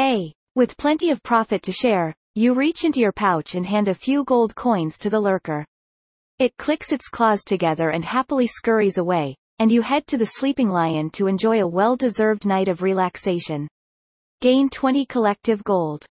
A. With plenty of profit to share, you reach into your pouch and hand a few gold coins to the lurker. It clicks its claws together and happily scurries away, and you head to the sleeping lion to enjoy a well-deserved night of relaxation. Gain 20 collective gold.